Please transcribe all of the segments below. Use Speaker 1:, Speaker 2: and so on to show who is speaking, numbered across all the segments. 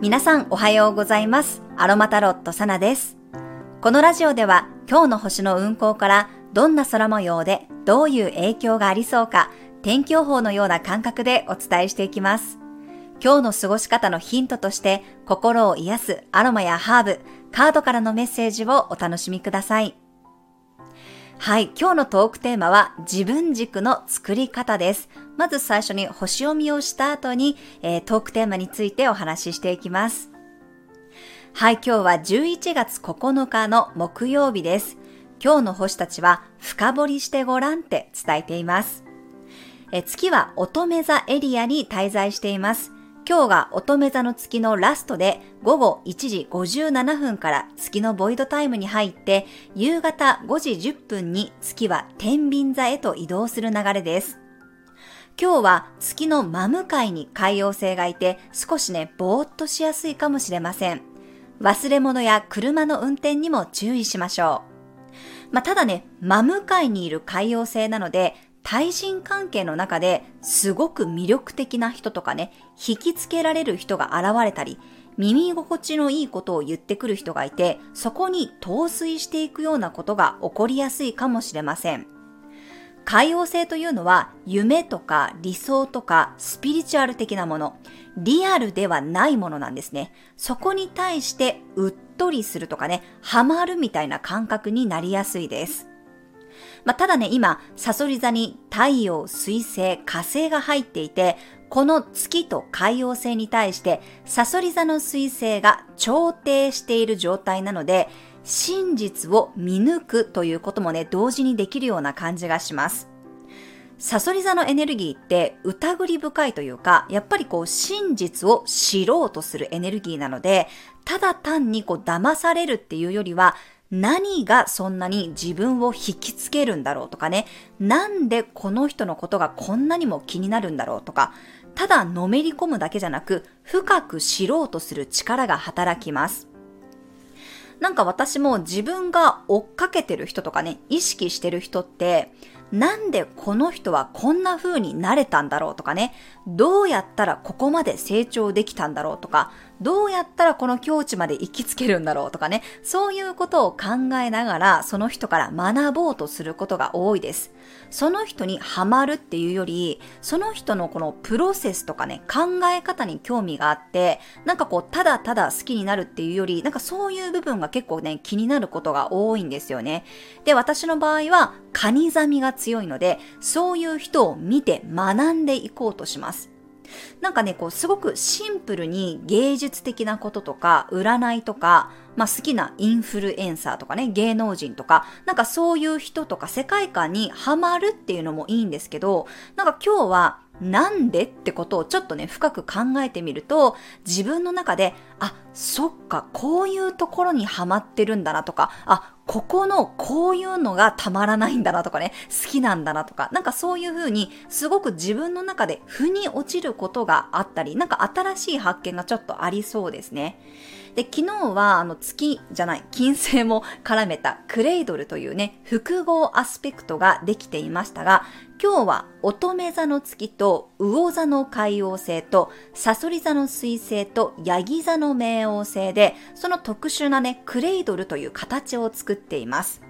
Speaker 1: 皆さんおはようございます。アロマタロットサナです。このラジオでは今日の星の運行からどんな空模様でどういう影響がありそうか天気予報のような感覚でお伝えしていきます。今日の過ごし方のヒントとして心を癒すアロマやハーブ、カードからのメッセージをお楽しみください。はい、今日のトークテーマは自分軸の作り方です。まず最初に星読みをした後に、えートークテーマについてお話ししていきます。はい、今日は11月9日の木曜日です。今日の星たちは深掘りしてごらんって伝えています。え月は乙女座エリアに滞在しています。今日が乙女座の月のラストで午後1時57分から月のボイドタイムに入って夕方5時10分に月は天秤座へと移動する流れです。今日は月の真向かいに海洋星がいて少しね、ぼーっとしやすいかもしれません。忘れ物や車の運転にも注意しましょう。まあ、ただね、真向かいにいる海洋星なので、対人関係の中ですごく魅力的な人とかね、引きつけられる人が現れたり、耳心地のいいことを言ってくる人がいて、そこに陶酔していくようなことが起こりやすいかもしれません。海洋性というのは夢とか理想とかスピリチュアル的なもの、リアルではないものなんですね。そこに対してうっとりするとかね、ハマるみたいな感覚になりやすいです。まあ、ただね、今、サソリ座に太陽、水星、火星が入っていて、この月と海洋星に対して、サソリ座の水星が調停している状態なので、真実を見抜くということもね、同時にできるような感じがします。サソリ座のエネルギーって疑り深いというか、やっぱりこう真実を知ろうとするエネルギーなので、ただ単にこう騙されるっていうよりは、何がそんなに自分を引きつけるんだろうとかね、なんでこの人のことがこんなにも気になるんだろうとか、ただのめり込むだけじゃなく、深く知ろうとする力が働きます。なんか私も自分が追っかけてる人とかね、意識してる人って、なんでこの人はこんな風になれたんだろうとかね、どうやったらここまで成長できたんだろうとか、どうやったらこの境地まで行きつけるんだろうとかね、そういうことを考えながらその人から学ぼうとすることが多いです。その人にハマるっていうより、その人のこのプロセスとかね、考え方に興味があって、なんかこう、ただただ好きになるっていうより、なんかそういう部分が結構ね、気になることが多いんですよね。で、私の場合は、カニザミが強いので、そういう人を見て学んでいこうとします。なんかね、こう、すごくシンプルに芸術的なこととか、占いとか、まあ好きなインフルエンサーとかね、芸能人とか、なんかそういう人とか世界観にハマるっていうのもいいんですけど、なんか今日はなんでってことをちょっとね、深く考えてみると、自分の中で、あ、そっか、こういうところにハマってるんだなとか、あ、ここのこういうのがたまらないんだなとかね、好きなんだなとか、なんかそういうふうに、すごく自分の中で腑に落ちることがあったり、なんか新しい発見がちょっとありそうですね。で、昨日は、あの、月じゃない、金星も絡めたクレイドルというね、複合アスペクトができていましたが、今日は乙女座の月と魚座の海王星とサソリ座の水星とヤギ座の冥王星で、その特殊なね、クレイドルという形を作っています。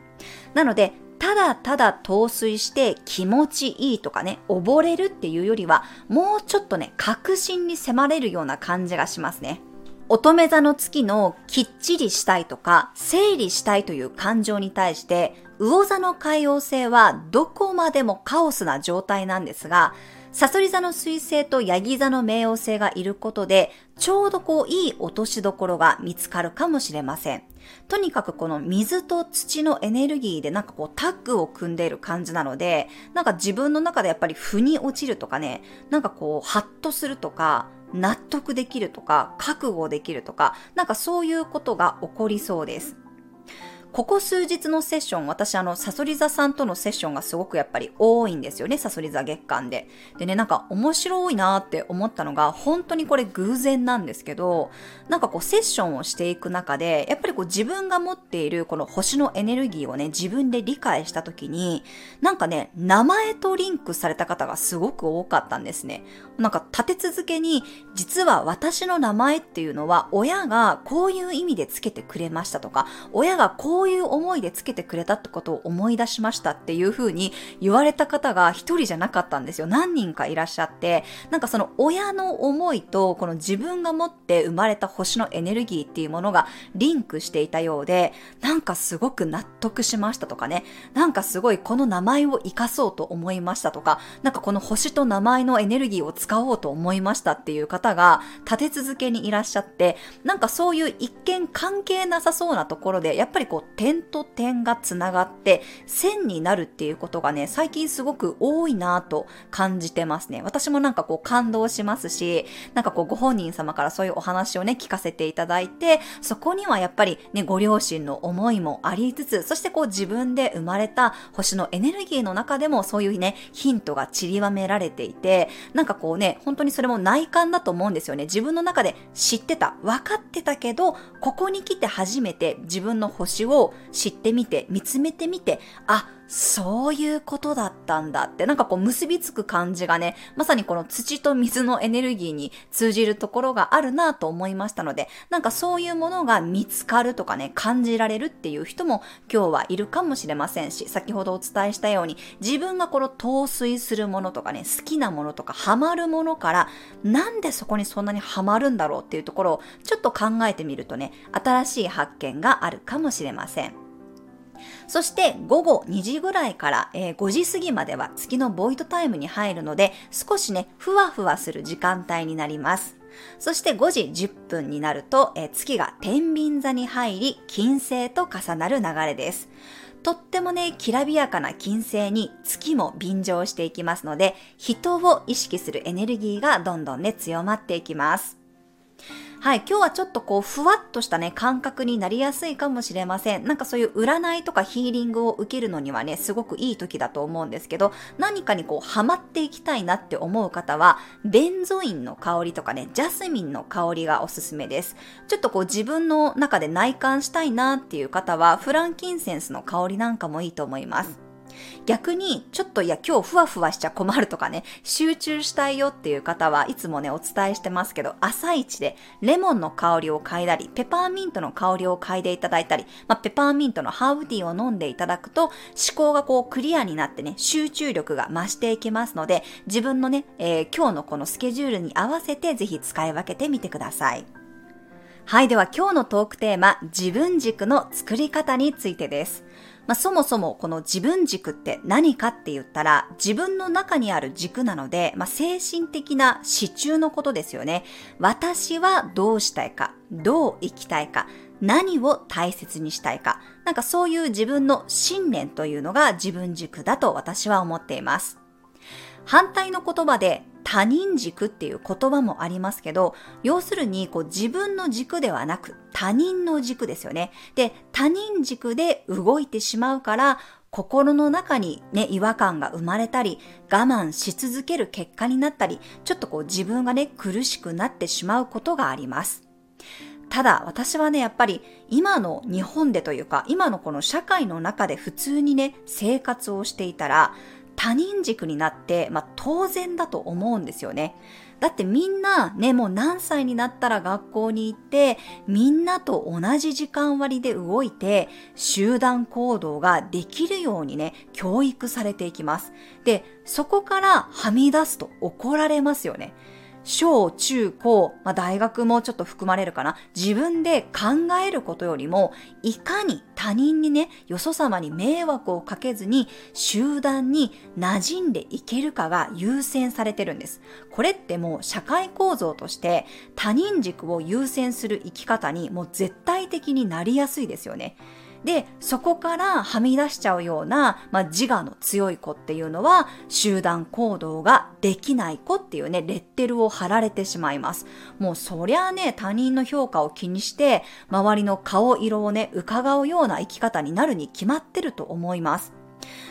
Speaker 1: なので、ただただ陶酔して気持ちいいとかね、溺れるっていうよりは、もうちょっとね、確信に迫れるような感じがしますね。乙女座の月のきっちりしたいとか、整理したいという感情に対して、魚座の海王星はどこまでもカオスな状態なんですが、サソリ座の水星とヤギ座の冥王星がいることで、ちょうどこういい落としどころが見つかるかもしれません。とにかくこの水と土のエネルギーでなんかこうタッグを組んでいる感じなので、なんか自分の中でやっぱり腑に落ちるとかね、なんかこうハッとするとか、納得できるとか、覚悟できるとか、なんかそういうことが起こりそうです。ここ数日のセッション、私あの、サソリ座さんとのセッションがすごくやっぱり多いんですよね、サソリ座月間で。でね、なんか面白いなって思ったのが、本当にこれ偶然なんですけど、なんかこうセッションをしていく中で、やっぱりこう自分が持っているこの星のエネルギーをね、自分で理解したときに、なんかね、名前とリンクされた方がすごく多かったんですね。なんか立て続けに、実は私の名前っていうのは親がこういう意味でつけてくれましたとか、親がこういう思いでつけてくれたってことを思い出しましたっていう風に言われた方が一人じゃなかったんですよ。何人かいらっしゃって、なんかその親の思いとこの自分が持って生まれた星のエネルギーっていうものがリンクしていたようで、なんかすごく納得しましたとかね、なんかすごいこの名前を活かそうと思いましたとか、なんかこの星と名前のエネルギーを使使おうと思いましたっていう方が立て続けにいらっしゃって、なんかそういう一見関係なさそうなところで、やっぱりこう点と点がつながって線になるっていうことがね、最近すごく多いなと感じてますね。私もなんかこう感動しますし、なんかこうご本人様からそういうお話をね、聞かせていただいて、そこにはやっぱりね、ご両親の思いもありつつ、そしてこう自分で生まれた星のエネルギーの中でもそういうね、ヒントが散りばめられていて、なんかこうね、本当にそれも内観だと思うんですよね。自分の中で知ってた、分かってたけど、ここに来て初めて自分の星を知ってみて、見つめてみて、あ、そういうことだったんだって、なんかこう結びつく感じがね、まさにこの土と水のエネルギーに通じるところがあるなと思いましたので、なんかそういうものが見つかるとかね、感じられるっていう人も今日はいるかもしれませんし、先ほどお伝えしたように、自分がこの陶酔するものとかね、好きなものとかハマるものから、なんでそこにそんなにハマるんだろうっていうところをちょっと考えてみるとね、新しい発見があるかもしれません。そして午後2時ぐらいから、えー、5時過ぎまでは月のボイドタイムに入るので、少しね、ふわふわする時間帯になります。そして5時10分になると、えー、月が天秤座に入り、金星と重なる流れです。とってもね、きらびやかな金星に月も便乗していきますので、人を意識するエネルギーがどんどんね、強まっていきます。はい、今日はちょっとこう、ふわっとしたね、感覚になりやすいかもしれません。なんかそういう占いとかヒーリングを受けるのにはね、すごくいい時だと思うんですけど、何かにこう、ハマっていきたいなって思う方は、ベンゾインの香りとかね、ジャスミンの香りがおすすめです。ちょっとこう、自分の中で内観したいなっていう方は、フランキンセンスの香りなんかもいいと思います。逆に、ちょっといや今日ふわふわしちゃ困るとかね、集中したいよっていう方はいつもね、お伝えしてますけど、朝一でレモンの香りを嗅いだり、ペパーミントの香りを嗅いでいただいたり、まあ、ペパーミントのハーブティーを飲んでいただくと、思考がこうクリアになってね、集中力が増していきますので、自分のね、えー、今日のこのスケジュールに合わせてぜひ使い分けてみてください。はい、では今日のトークテーマ、自分軸の作り方についてです。まあ、そもそもこの自分軸って何かって言ったら自分の中にある軸なので、まあ、精神的な支柱のことですよね。私はどうしたいか、どう生きたいか、何を大切にしたいか、なんかそういう自分の信念というのが自分軸だと私は思っています。反対の言葉で他人軸っていう言葉もありますけど、要するにこう自分の軸ではなく他人の軸ですよね。で、他人軸で動いてしまうから、心の中にね、違和感が生まれたり、我慢し続ける結果になったり、ちょっとこう自分がね、苦しくなってしまうことがあります。ただ私はね、やっぱり今の日本でというか、今のこの社会の中で普通にね、生活をしていたら、他人軸になって、まあ、当然だと思うんですよね。だってみんなね、もう何歳になったら学校に行って、みんなと同じ時間割で動いて、集団行動ができるようにね、教育されていきます。で、そこからはみ出すと怒られますよね。小中高、まあ、大学もちょっと含まれるかな。自分で考えることよりも、いかに他人にね、よそ様に迷惑をかけずに、集団に馴染んでいけるかが優先されてるんです。これってもう社会構造として他人軸を優先する生き方にもう絶対的になりやすいですよね。で、そこからはみ出しちゃうような、まあ、自我の強い子っていうのは、集団行動ができない子っていうね、レッテルを貼られてしまいます。もうそりゃあね、他人の評価を気にして、周りの顔色をね、伺うような生き方になるに決まってると思います。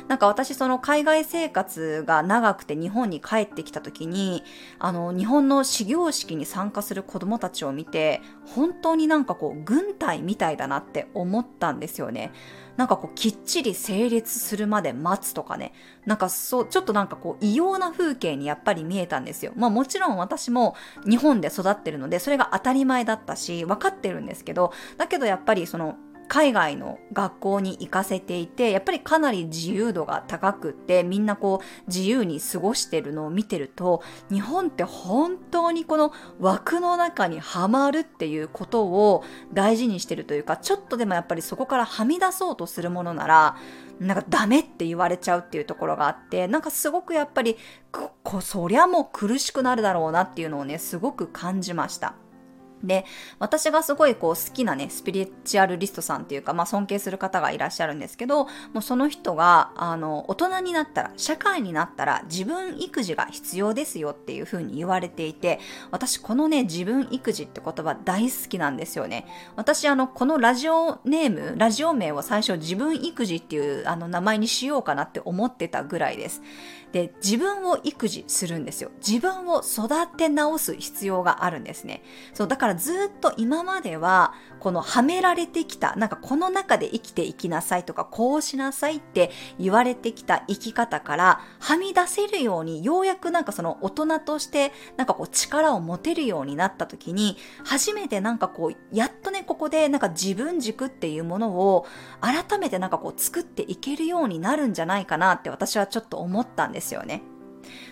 Speaker 1: なんか私その海外生活が長くて日本に帰ってきた時に、あの、日本の始業式に参加する子供たちを見て、本当になんかこう、軍隊みたいだなって思ったんですよね。なんかこうきっちり成立するまで待つとかね。なんかそう、ちょっとなんかこう異様な風景にやっぱり見えたんですよ。まあもちろん私も日本で育ってるので、それが当たり前だったし、分かってるんですけど、だけどやっぱりその海外の学校に行かせていて、やっぱりかなり自由度が高くって、みんなこう自由に過ごしてるのを見てると、日本って本当にこの枠の中にはまるっていうことを大事にしてるというか、ちょっとでもやっぱりそこからはみ出そうとするものなら、なんかダメって言われちゃうっていうところがあって、なんかすごくやっぱり、こそりゃもう苦しくなるだろうなっていうのをね、すごく感じました。で、私がすごいこう好きなね、スピリチュアルリストさんっていうか、まあ尊敬する方がいらっしゃるんですけど、もうその人が、あの、大人になったら、社会になったら自分育児が必要ですよっていう風に言われていて、私このね、自分育児って言葉大好きなんですよね。私あの、このラジオネーム、ラジオ名を最初自分育児っていうあの名前にしようかなって思ってたぐらいです。で、自分を育児するんですよ。自分を育て直す必要があるんですね。そう、だからずっと今までは、このはめられてきた、なんかこの中で生きていきなさいとか、こうしなさいって言われてきた生き方から、はみ出せるように、ようやくなんかその大人として、なんかこう力を持てるようになった時に、初めてなんかこう、やっとね、ここでなんか自分軸っていうものを、改めてなんかこう作っていけるようになるんじゃないかなって私はちょっと思ったんですですよね。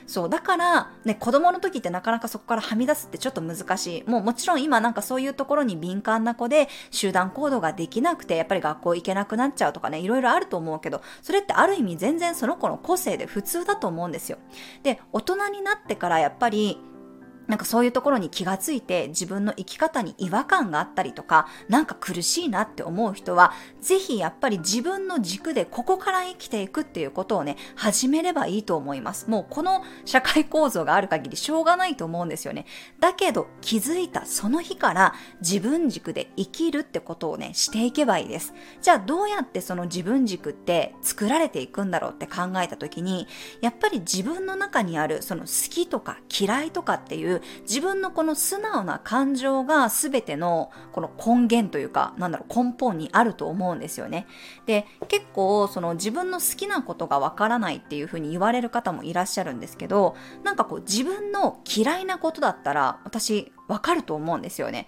Speaker 1: そう。だから、ね、子供の時ってなかなかそこからはみ出すってちょっと難しい。もうもちろん今なんかそういうところに敏感な子で集団行動ができなくて、やっぱり学校行けなくなっちゃうとかね、いろいろあると思うけど、それってある意味全然その子の個性で普通だと思うんですよ。で、大人になってからやっぱり、なんかそういうところに気がついて自分の生き方に違和感があったりとか、なんか苦しいなって思う人は、ぜひやっぱり自分の軸でここから生きていくっていうことをね、始めればいいと思います。もうこの社会構造がある限りしょうがないと思うんですよね。だけど気づいたその日から自分軸で生きるってことをね、していけばいいです。じゃあどうやってその自分軸って作られていくんだろうって考えた時に、やっぱり自分の中にあるその好きとか嫌いとかっていう自分のこの素直な感情が全てのこの根源というか、なんだろう、根本にあると思うんですよね。で、結構その自分の好きなことがわからないっていうふうに言われる方もいらっしゃるんですけど、なんかこう自分の嫌いなことだったら私わかると思うんですよね。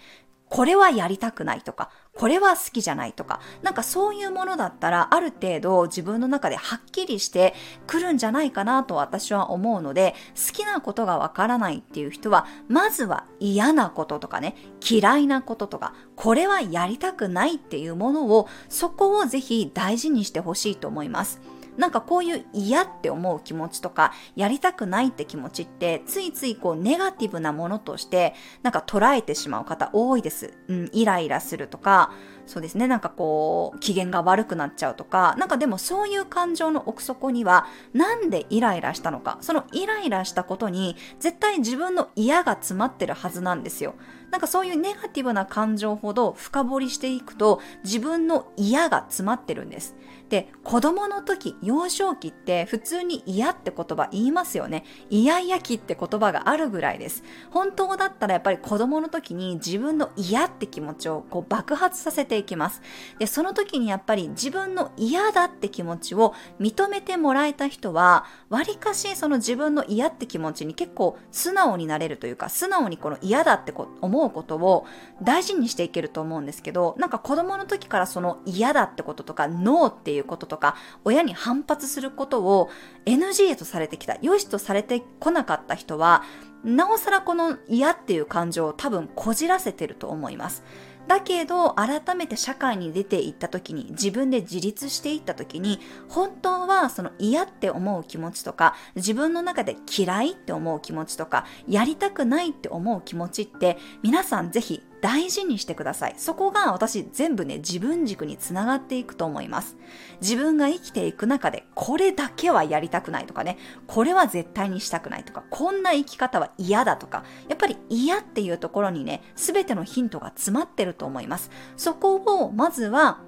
Speaker 1: これはやりたくないとか、これは好きじゃないとか、なんかそういうものだったらある程度自分の中ではっきりしてくるんじゃないかなと私は思うので、好きなことがわからないっていう人は、まずは嫌なこととかね、嫌いなこととか、これはやりたくないっていうものを、そこをぜひ大事にしてほしいと思います。なんかこういう嫌って思う気持ちとか、やりたくないって気持ちって、ついついこうネガティブなものとして、なんか捉えてしまう方多いです。うん、イライラするとか、そうですね、なんかこう、機嫌が悪くなっちゃうとか、なんかでもそういう感情の奥底には、なんでイライラしたのか、そのイライラしたことに、絶対自分の嫌が詰まってるはずなんですよ。なんかそういうネガティブな感情ほど深掘りしていくと、自分の嫌が詰まってるんです。で、子供の時、幼少期って普通に嫌って言葉言いますよね。イヤイヤ期って言葉があるぐらいです。本当だったらやっぱり子供の時に自分の嫌って気持ちをこう爆発させていきます。で、その時にやっぱり自分の嫌だって気持ちを認めてもらえた人は、わりかしその自分の嫌って気持ちに結構素直になれるというか、素直にこの嫌だって思思うことを大事にしていけると思うんですけど、なんか子供の時からその嫌だってこととか、ノーっていういうこととか、親に反発することを NG とされてきた、良しとされてこなかった人は、なおさらこの嫌っていう感情を多分こじらせてると思います。だけど、改めて社会に出ていった時に、自分で自立していった時に、本当はその嫌って思う気持ちとか、自分の中で嫌いって思う気持ちとか、やりたくないって思う気持ちって、皆さんぜひ大事にしてください。そこが私全部ね、自分軸につながっていくと思います。自分が生きていく中で、これだけはやりたくないとかね、これは絶対にしたくないとか、こんな生き方は嫌だとか、やっぱり嫌っていうところにね、すべてのヒントが詰まってると思います。そこをまずは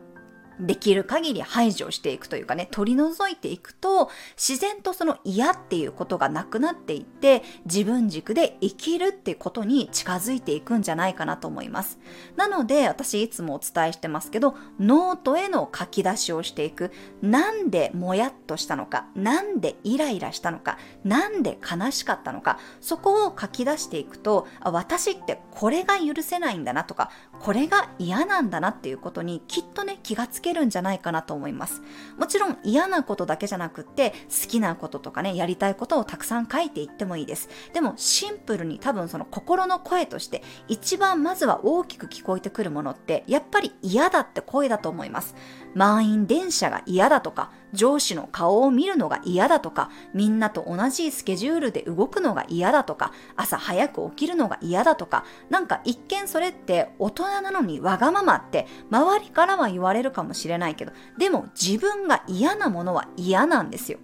Speaker 1: できる限り排除していくというかね、取り除いていくと、自然とその嫌っていうことがなくなっていって、自分軸で生きるってことに近づいていくんじゃないかなと思います。なので、私いつもお伝えしてますけど、ノートへの書き出しをしていく。なんでモヤっとしたのか、なんでイライラしたのか、なんで悲しかったのか、そこを書き出していくと、私ってこれが許せないんだなとか、これが嫌なんだなっていうことにきっとね、気がつけるんじゃないかなと思います。もちろん嫌なことだけじゃなくって、好きなこととかね、やりたいことをたくさん書いていってもいいです。でもシンプルに多分その心の声として一番まずは大きく聞こえてくるものってやっぱり嫌だって声だと思います。満員電車が嫌だとか、上司の顔を見るのが嫌だとか、みんなと同じスケジュールで動くのが嫌だとか、朝早く起きるのが嫌だとか、なんか一見それって大人なのにわがままって周りからは言われるかもしれないけど、でも自分が嫌なものは嫌なんですよ。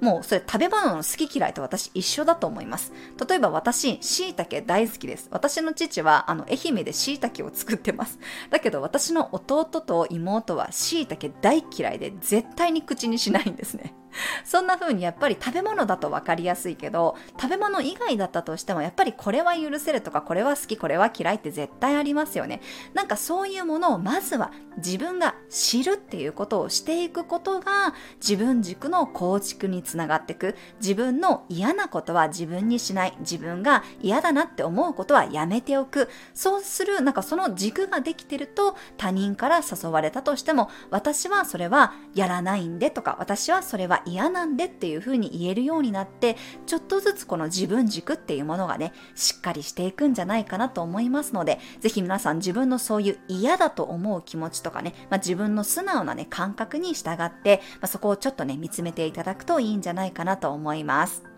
Speaker 1: もうそれ食べ物の好き嫌いと私一緒だと思います。例えば私、椎茸大好きです。私の父はあの愛媛で椎茸を作ってます。だけど私の弟と妹は椎茸大嫌いで絶対に口にしないんですね。そんな風にやっぱり食べ物だと分かりやすいけど、食べ物以外だったとしても、やっぱりこれは許せるとか、これは好き、これは嫌いって絶対ありますよね。なんかそういうものをまずは自分が知るっていうことをしていくことが、自分軸の構築につながっていく。自分の嫌なことは自分にしない。自分が嫌だなって思うことはやめておく。そうする、なんかその軸ができてると、他人から誘われたとしても、私はそれはやらないんでとか、私はそれは嫌なんでっていう風に言えるようになってちょっとずつこの自分軸っていうものがねしっかりしていくんじゃないかなと思いますのでぜひ皆さん自分のそういう嫌だと思う気持ちとかね、まあ、自分の素直なね感覚に従って、まあ、そこをちょっとね見つめていただくといいんじゃないかなと思います。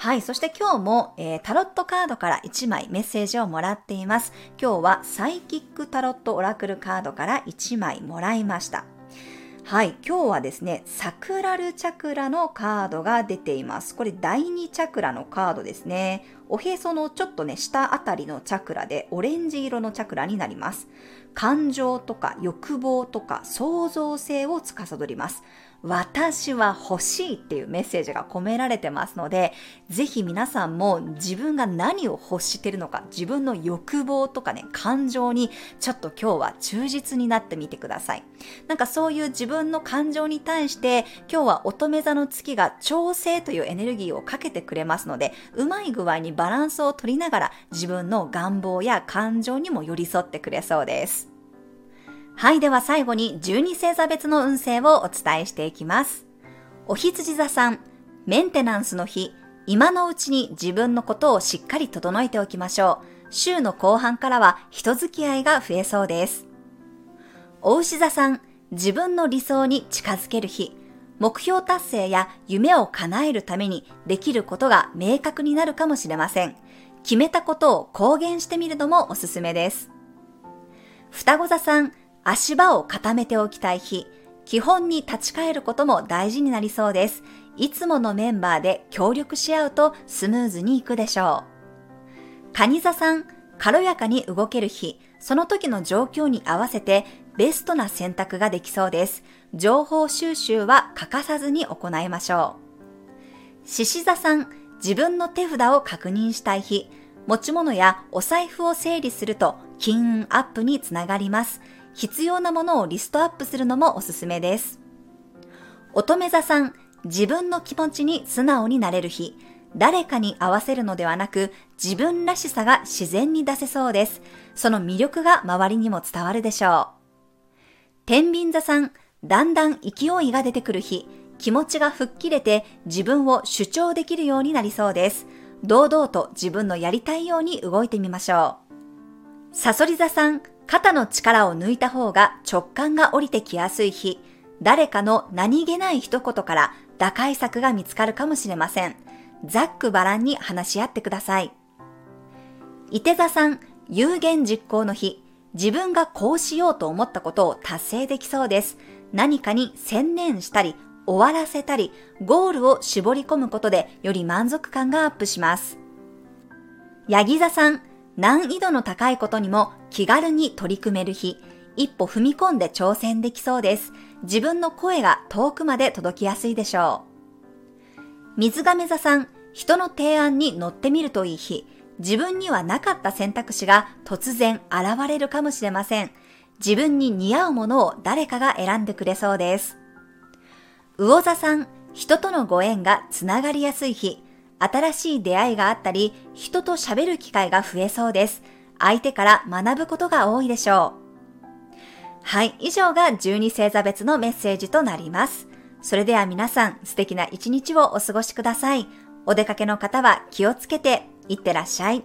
Speaker 1: はい。そして今日も、えー、タロットカードから1枚メッセージをもらっています。今日はサイキックタロットオラクルカードから1枚もらいました。はい、今日はですね、サクラルチャクラのカードが出ています。これ第2チャクラのカードですね。おへそのちょっとね、下あたりのチャクラでオレンジ色のチャクラになります。感情とか欲望とか創造性を司ります。私は欲しいっていうメッセージが込められてますので、ぜひ皆さんも自分が何を欲してるのか、自分の欲望とかね、感情にちょっと今日は忠実になってみてください。なんかそういう自分の感情に対して、今日は乙女座の月が調整というエネルギーをかけてくれますので、うまい具合にバランスを取りながら自分の願望や感情にも寄り添ってくれそうです。はい、では最後に12星座別の運勢をお伝えしていきます。お羊座さん、メンテナンスの日、今のうちに自分のことをしっかり整えておきましょう。週の後半からは人付き合いが増えそうです。お牛座さん、自分の理想に近づける日、目標達成や夢を叶えるためにできることが明確になるかもしれません。決めたことを公言してみるのもおすすめです。双子座さん、足場を固めておきたい日、基本に立ち返ることも大事になりそうです。いつものメンバーで協力し合うとスムーズにいくでしょう。蟹座さん、軽やかに動ける日、その時の状況に合わせてベストな選択ができそうです。情報収集は欠かさずに行いましょう。獅子座さん、自分の手札を確認したい日、持ち物やお財布を整理すると金運アップにつながります。必要なものをリストアップするのもおすすめです。乙女座さん、自分の気持ちに素直になれる日、誰かに合わせるのではなく、自分らしさが自然に出せそうです。その魅力が周りにも伝わるでしょう。天秤座さん、だんだん勢いが出てくる日、気持ちが吹っ切れて自分を主張できるようになりそうです。堂々と自分のやりたいように動いてみましょう。サソリ座さん、肩の力を抜いた方が直感が降りてきやすい日、誰かの何気ない一言から打開策が見つかるかもしれません。ざっくばらんに話し合ってください。伊手座さん、有言実行の日、自分がこうしようと思ったことを達成できそうです。何かに専念したり、終わらせたり、ゴールを絞り込むことでより満足感がアップします。ヤギ座さん、難易度の高いことにも気軽に取り組める日、一歩踏み込んで挑戦できそうです。自分の声が遠くまで届きやすいでしょう。水亀座さん、人の提案に乗ってみるといい日。自分にはなかった選択肢が突然現れるかもしれません。自分に似合うものを誰かが選んでくれそうです。魚座さん、人とのご縁がつながりやすい日。新しい出会いがあったり、人と喋る機会が増えそうです。相手から学ぶことが多いでしょう。はい、以上が12星座別のメッセージとなります。それでは皆さん素敵な一日をお過ごしください。お出かけの方は気をつけていってらっしゃい。